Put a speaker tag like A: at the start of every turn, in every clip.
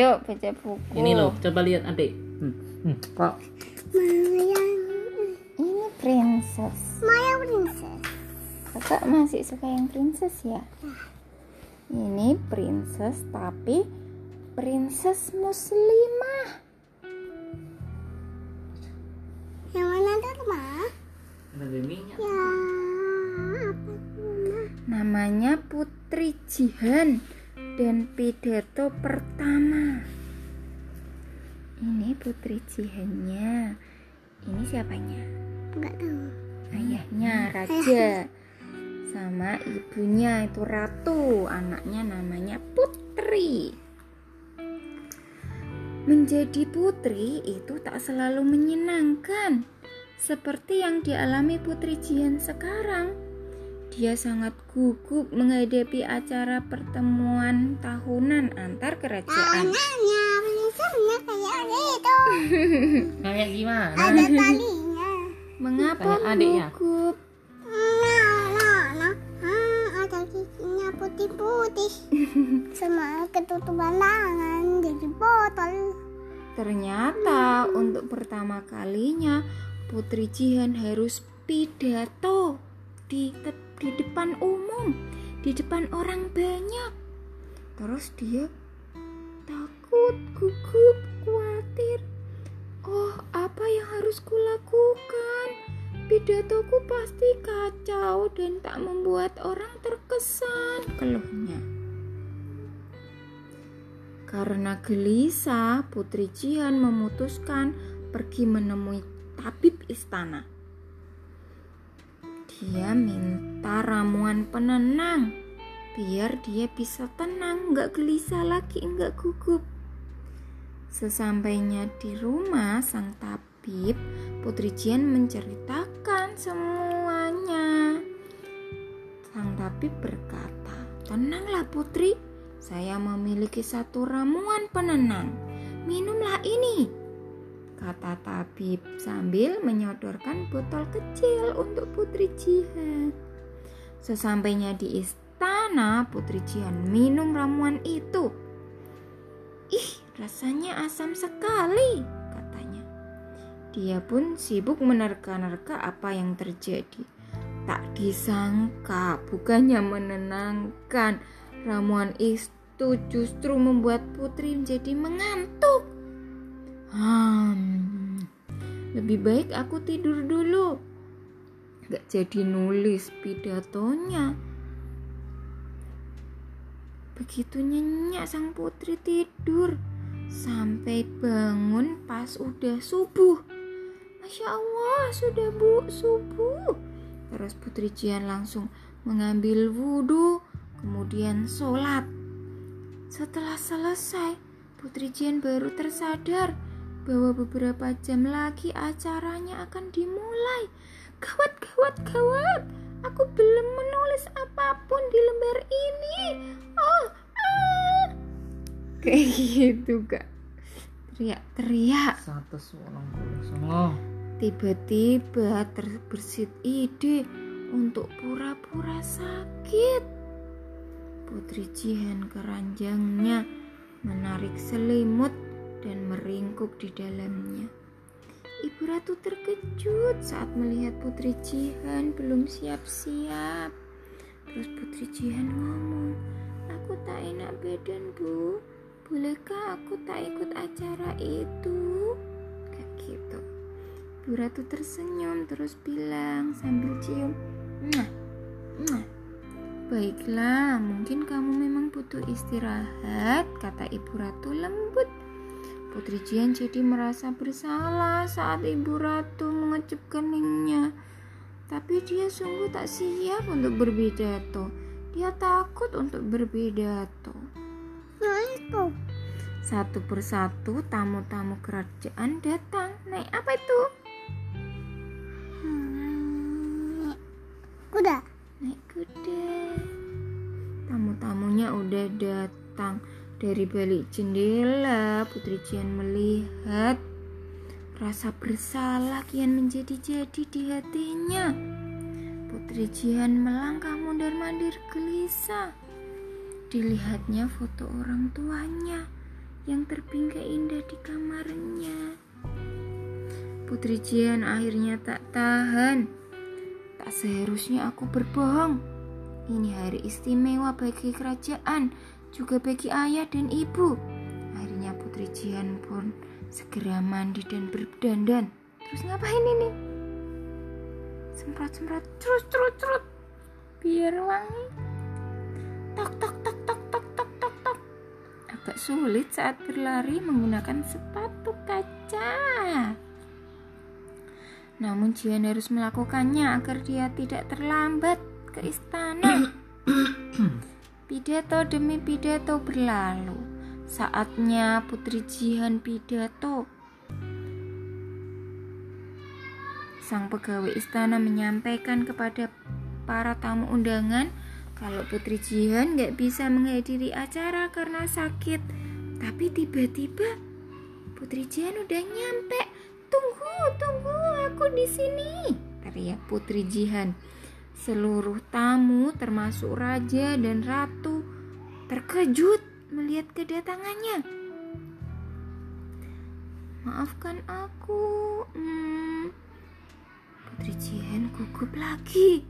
A: Yuk baca buku.
B: Ini loh, coba lihat adik. Hmm. Hmm. Kok
C: Maya,
A: Ini princess.
C: Maya princess.
A: Kakak masih suka yang princess ya? Ini princess tapi princess muslimah.
C: Yang mana tuh, Ma?
B: ada minyak.
C: Ya, apa?
A: Namanya Putri Jihan dan pidato pertama. Ini Putri Jihannya. Ini siapanya?
C: Enggak tahu.
A: Ayahnya Raja. Sama ibunya itu Ratu. Anaknya namanya Putri. Menjadi putri itu tak selalu menyenangkan. Seperti yang dialami Putri Jihan sekarang. Dia sangat gugup menghadapi acara pertemuan tahunan antar kerajaan.
C: Anaknya princessnya kayak gitu.
B: Kayak gimana?
C: Ada talinya.
A: Mengapa
B: Kayak
A: gugup?
C: Nah, nah. Hmm, ada giginya putih-putih. Sama ketutupan tangan jadi botol.
A: Ternyata untuk pertama kalinya Putri Jihan harus pidato di di depan umum, di depan orang banyak. Terus dia takut, gugup, khawatir. Oh, apa yang harus kulakukan? Pidatoku pasti kacau dan tak membuat orang terkesan, keluhnya. Karena gelisah, Putri Jihan memutuskan pergi menemui tabib istana. Dia minta ramuan penenang biar dia bisa tenang, nggak gelisah lagi, nggak gugup. Sesampainya di rumah sang tabib, Putri Jihan menceritakan semuanya. Sang tabib berkata, "Tenanglah Putri, saya memiliki satu ramuan penenang. Minumlah ini." Kata tabib sambil menyodorkan botol kecil untuk Putri Jihan. Sesampainya di istana, Putri Jihan minum ramuan itu. Ih, rasanya asam sekali, katanya. Dia pun sibuk menerka-nerka apa yang terjadi. Tak disangka, bukannya menenangkan, ramuan itu justru membuat Putri menjadi mengantuk. Hmm, lebih baik aku tidur dulu. Gak jadi nulis pidatonya. Begitu nyenyak sang putri tidur sampai bangun pas udah subuh. Masya Allah, sudah bu subuh. Terus Putri Jihan langsung mengambil wudhu, kemudian sholat. Setelah selesai, Putri Jihan baru tersadar bahwa beberapa jam lagi acaranya akan dimulai. Gawat, gawat, gawat. Aku belum menulis apa pun di lembar ini. Oh, ah. Kayak gitu, Kak. Teriak-teriak.
B: Satu puluh songo.
A: Tiba-tiba terbersit ide untuk pura-pura sakit. Putri Jihan keranjangnya menarik selimut dan meringkuk di dalamnya. Ibu Ratu terkejut saat melihat Putri Jihan belum siap-siap. Terus Putri Jihan ngomong, aku tak enak badan bu, bolehkah aku tak ikut acara itu? Kayak gitu. Ibu Ratu tersenyum terus bilang sambil cium, nah, nah. Baiklah, mungkin kamu memang butuh istirahat, kata Ibu Ratu lembut. Putri Jihan jadi merasa bersalah saat Ibu Ratu mengecup keningnya. Tapi dia sungguh tak siap untuk berpidato. Dia takut untuk berpidato.
C: Itu.
A: Satu persatu tamu-tamu kerajaan datang. Naik apa itu?
C: Hmm, kuda.
A: Naik kuda. Tamu-tamunya udah datang. Dari balik jendela, Putri Jihan melihat rasa bersalah kian menjadi-jadi di hatinya. Putri Jihan melangkah mundur-mandir gelisah. Dilihatnya foto orang tuanya yang terbingkai indah di kamarnya. Putri Jian akhirnya tak tahan. Tak seharusnya aku berbohong. Ini hari istimewa bagi kerajaan, juga bagi ayah dan ibu. Akhirnya Putri Jian pun segera mandi dan berdandan. Terus ngapain ini? Semprot-semprot, terus terus terus. Biar wangi. Tok tok tok tok tok tok tok tok. Agak sulit saat berlari menggunakan sepatu kaca. Namun Jian harus melakukannya agar dia tidak terlambat ke istana. pidato demi pidato berlalu. Saatnya Putri Jihan pidato. Sang pegawai istana menyampaikan kepada para tamu undangan kalau Putri Jihan nggak bisa menghadiri acara karena sakit. Tapi tiba-tiba Putri Jihan udah nyampe. Tunggu, tunggu, aku di sini. Teriak Putri Jihan. Seluruh tamu termasuk raja dan ratu terkejut melihat kedatangannya. Maafkan aku. Hmm. Putri Jihan gugup lagi.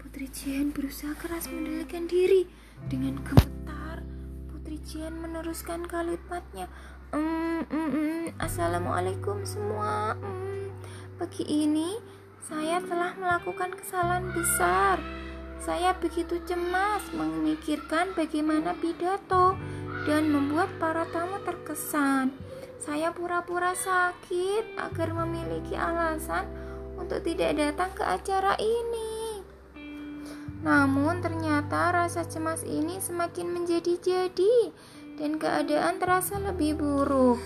A: Putri Jian berusaha keras mengendalikan diri. Dengan gemetar, Putri Jian meneruskan kalimatnya. "Mm, mm, mm, Assalamualaikum semua. Mm, pagi ini saya telah melakukan kesalahan besar. Saya begitu cemas memikirkan bagaimana pidato dan membuat para tamu terkesan. Saya pura-pura sakit agar memiliki alasan untuk tidak datang ke acara ini. Namun ternyata rasa cemas ini semakin menjadi-jadi dan keadaan terasa lebih buruk.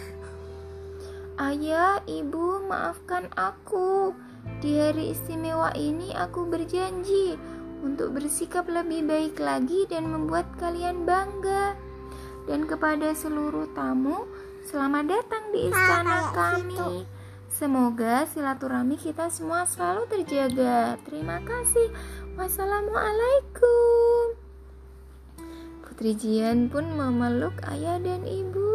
A: Ayah, ibu, maafkan aku. Di hari istimewa ini aku berjanji untuk bersikap lebih baik lagi dan membuat kalian bangga. Dan kepada seluruh tamu, selamat datang di istana kami. Semoga silaturahmi kita semua selalu terjaga. Terima kasih. Wassalamualaikum. Putri Jian pun memeluk ayah dan ibunya.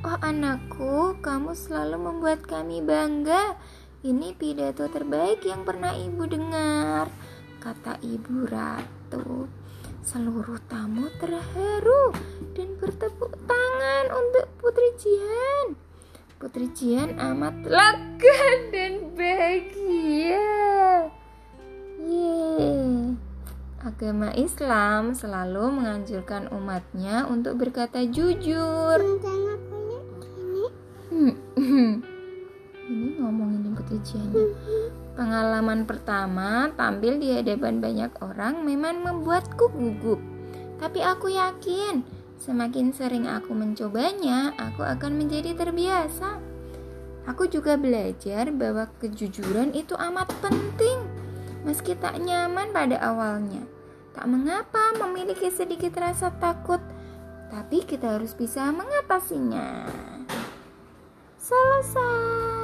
A: Oh anakku, kamu selalu membuat kami bangga. Ini pidato terbaik yang pernah ibu dengar, kata ibu ratu. Seluruh tamu terharu dan bertepuk tangan untuk Putri Jian. Putri Jian amat lega dan bahagia. Yeay. Agama Islam selalu menganjurkan umatnya untuk berkata jujur. Ngomongin Putri Jian. Pengalaman pertama tampil di hadapan banyak orang memang membuatku gugup. Tapi aku yakin semakin sering aku mencobanya, aku akan menjadi terbiasa. Aku juga belajar bahwa kejujuran itu amat penting. Meski tak nyaman pada awalnya. Tak mengapa memiliki sedikit rasa takut, tapi kita harus bisa mengatasinya. Selesai.